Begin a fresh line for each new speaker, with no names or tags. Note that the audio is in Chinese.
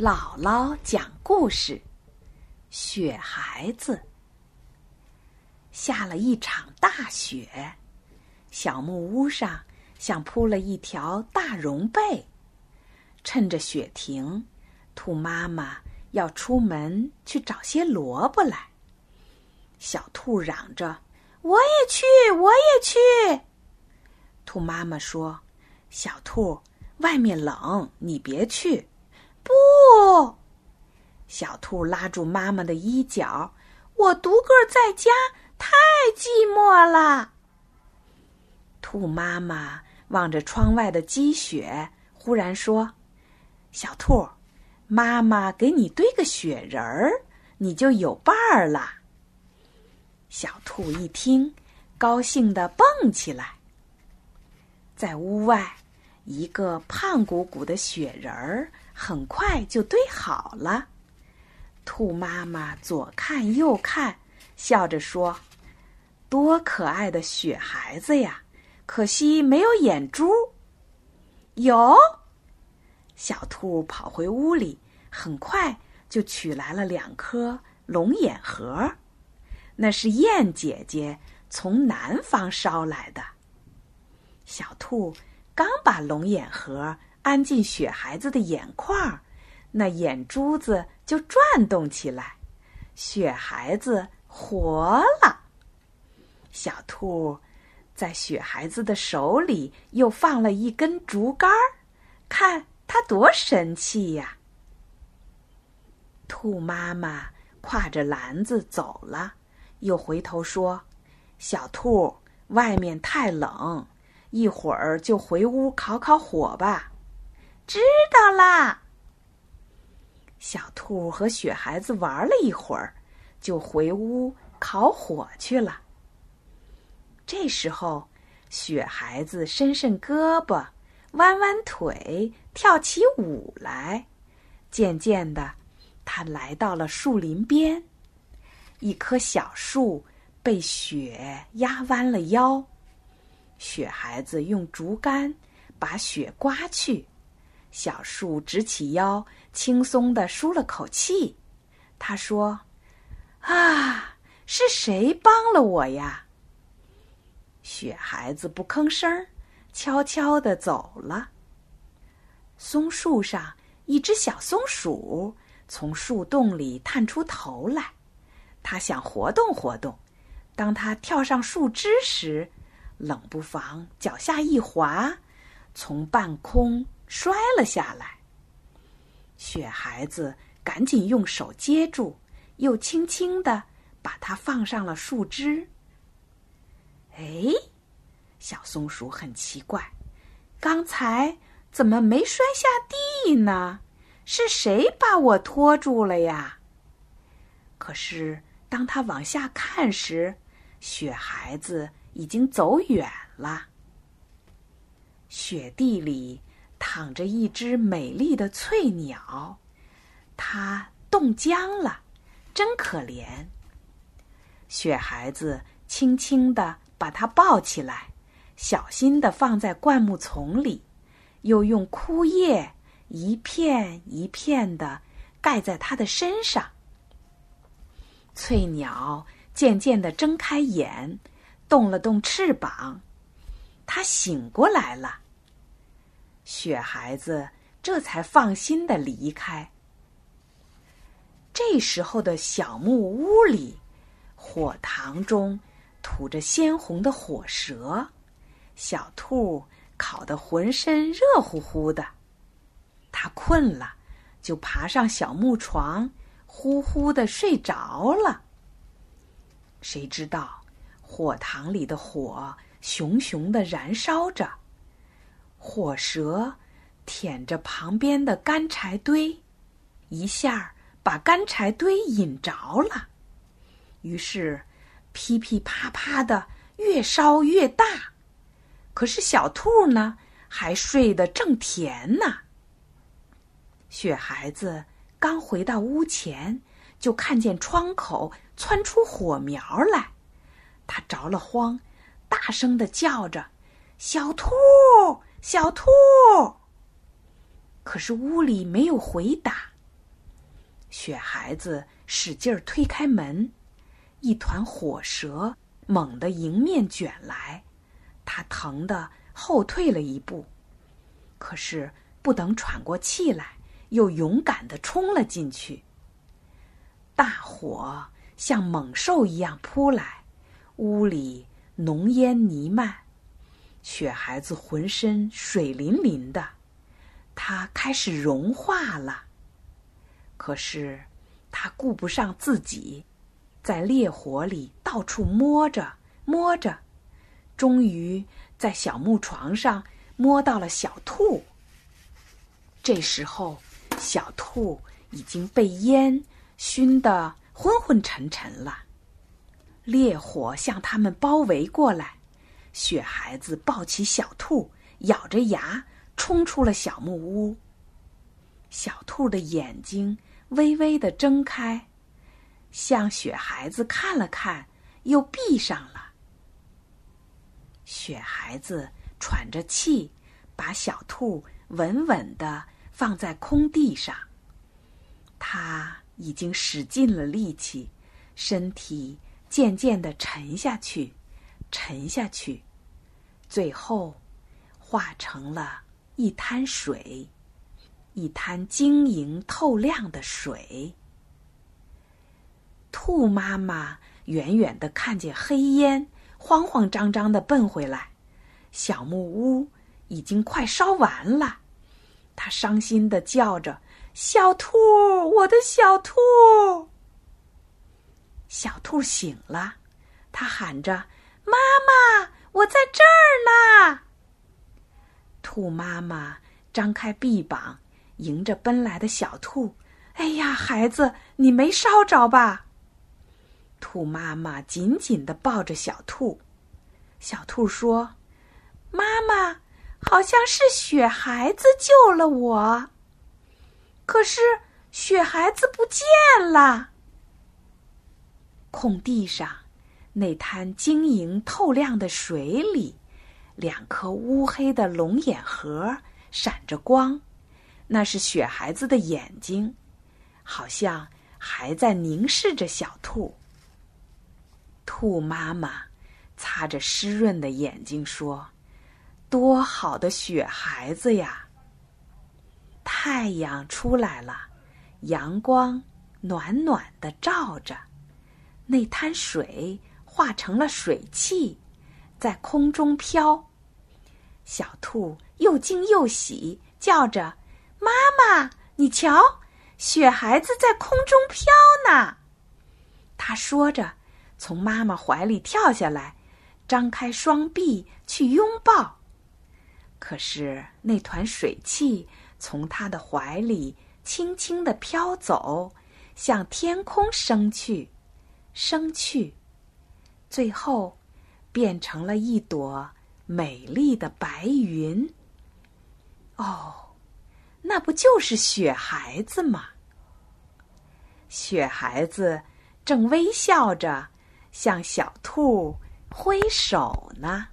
姥姥讲故事：雪孩子下了一场大雪，小木屋上像铺了一条大绒被。趁着雪停，兔妈妈要出门去找些萝卜来。小兔嚷着：“我也去，我也去！”兔妈妈说：“小兔，外面冷，你别去。”不，小兔拉住妈妈的衣角，我独个在家太寂寞了。兔妈妈望着窗外的积雪，忽然说：“小兔，妈妈给你堆个雪人儿，你就有伴儿了。”小兔一听，高兴的蹦起来。在屋外，一个胖鼓鼓的雪人儿。很快就堆好了。兔妈妈左看右看，笑着说：“多可爱的雪孩子呀！可惜没有眼珠。”有。小兔跑回屋里，很快就取来了两颗龙眼核，那是燕姐姐从南方捎来的。小兔刚把龙眼核。安进雪孩子的眼眶，那眼珠子就转动起来，雪孩子活了。小兔在雪孩子的手里又放了一根竹竿看它多神气呀！兔妈妈挎着篮子走了，又回头说：“小兔，外面太冷，一会儿就回屋烤烤火吧。”知道啦。小兔和雪孩子玩了一会儿，就回屋烤火去了。这时候，雪孩子伸伸胳膊，弯弯腿，跳起舞来。渐渐的，他来到了树林边，一棵小树被雪压弯了腰。雪孩子用竹竿把雪刮去。小树直起腰，轻松地舒了口气。他说：“啊，是谁帮了我呀？”雪孩子不吭声，悄悄地走了。松树上，一只小松鼠从树洞里探出头来，它想活动活动。当它跳上树枝时，冷不防脚下一滑，从半空。摔了下来。雪孩子赶紧用手接住，又轻轻的把它放上了树枝。哎，小松鼠很奇怪，刚才怎么没摔下地呢？是谁把我拖住了呀？可是当他往下看时，雪孩子已经走远了。雪地里。躺着一只美丽的翠鸟，它冻僵了，真可怜。雪孩子轻轻地把它抱起来，小心地放在灌木丛里，又用枯叶一片一片地盖在它的身上。翠鸟渐渐地睁开眼，动了动翅膀，它醒过来了。雪孩子这才放心的离开。这时候的小木屋里，火塘中吐着鲜红的火舌，小兔烤得浑身热乎乎的。它困了，就爬上小木床，呼呼的睡着了。谁知道，火塘里的火熊熊的燃烧着。火蛇舔着旁边的干柴堆，一下把干柴堆引着了。于是，噼噼啪啪的越烧越大。可是小兔呢，还睡得正甜呢。雪孩子刚回到屋前，就看见窗口窜出火苗来，他着了慌，大声的叫着：“小兔！”小兔，可是屋里没有回答。雪孩子使劲儿推开门，一团火舌猛地迎面卷来，他疼得后退了一步。可是不等喘过气来，又勇敢地冲了进去。大火像猛兽一样扑来，屋里浓烟弥漫，雪孩子浑身水淋淋的，他开始融化了。可是他顾不上自己，在烈火里到处摸着摸着，终于在小木床上。摸到了小兔。这时候，小兔已经被烟熏得昏昏沉沉了。烈火向他们包围过来，雪孩子抱起小兔，咬着牙冲出了小木屋。小兔的眼睛微微的睁开，向雪孩子看了看，又闭上了。雪孩子。喘着气，把小兔稳稳的放在空地上。他已经使尽了力气，身体渐渐的沉下去，沉下去，最后化成了一滩水，一滩晶莹透亮的水。兔妈妈远远的看见黑烟，慌慌张张的奔回来。小木屋已经快烧完了，它伤心的叫着：“小兔，我的小兔！”小兔醒了，它喊着：“妈妈，我在这儿呢！”兔妈妈张开臂膀，迎着奔来的小兔：“哎呀，孩子，你没烧着吧？”兔妈妈紧紧的抱着小兔，小兔说。妈妈，好像是雪孩子救了我。可是雪孩子不见了。空地上，那滩晶莹透亮的水里，两颗乌黑的龙眼核闪着光，那是雪孩子的眼睛，好像还在凝视着小兔。兔妈妈擦着湿润的眼睛说。多好的雪孩子呀！太阳出来了，阳光暖暖的照着，那滩水化成了水汽，在空中飘。小兔又惊又喜，叫着：“妈妈，你瞧，雪孩子在空中飘呢！”他说着，从妈妈怀里跳下来，张开双臂去拥抱。可是那团水汽从他的怀里轻轻地飘走，向天空升去，升去，最后变成了一朵美丽的白云。哦，那不就是雪孩子吗？雪孩子正微笑着向小兔挥手呢。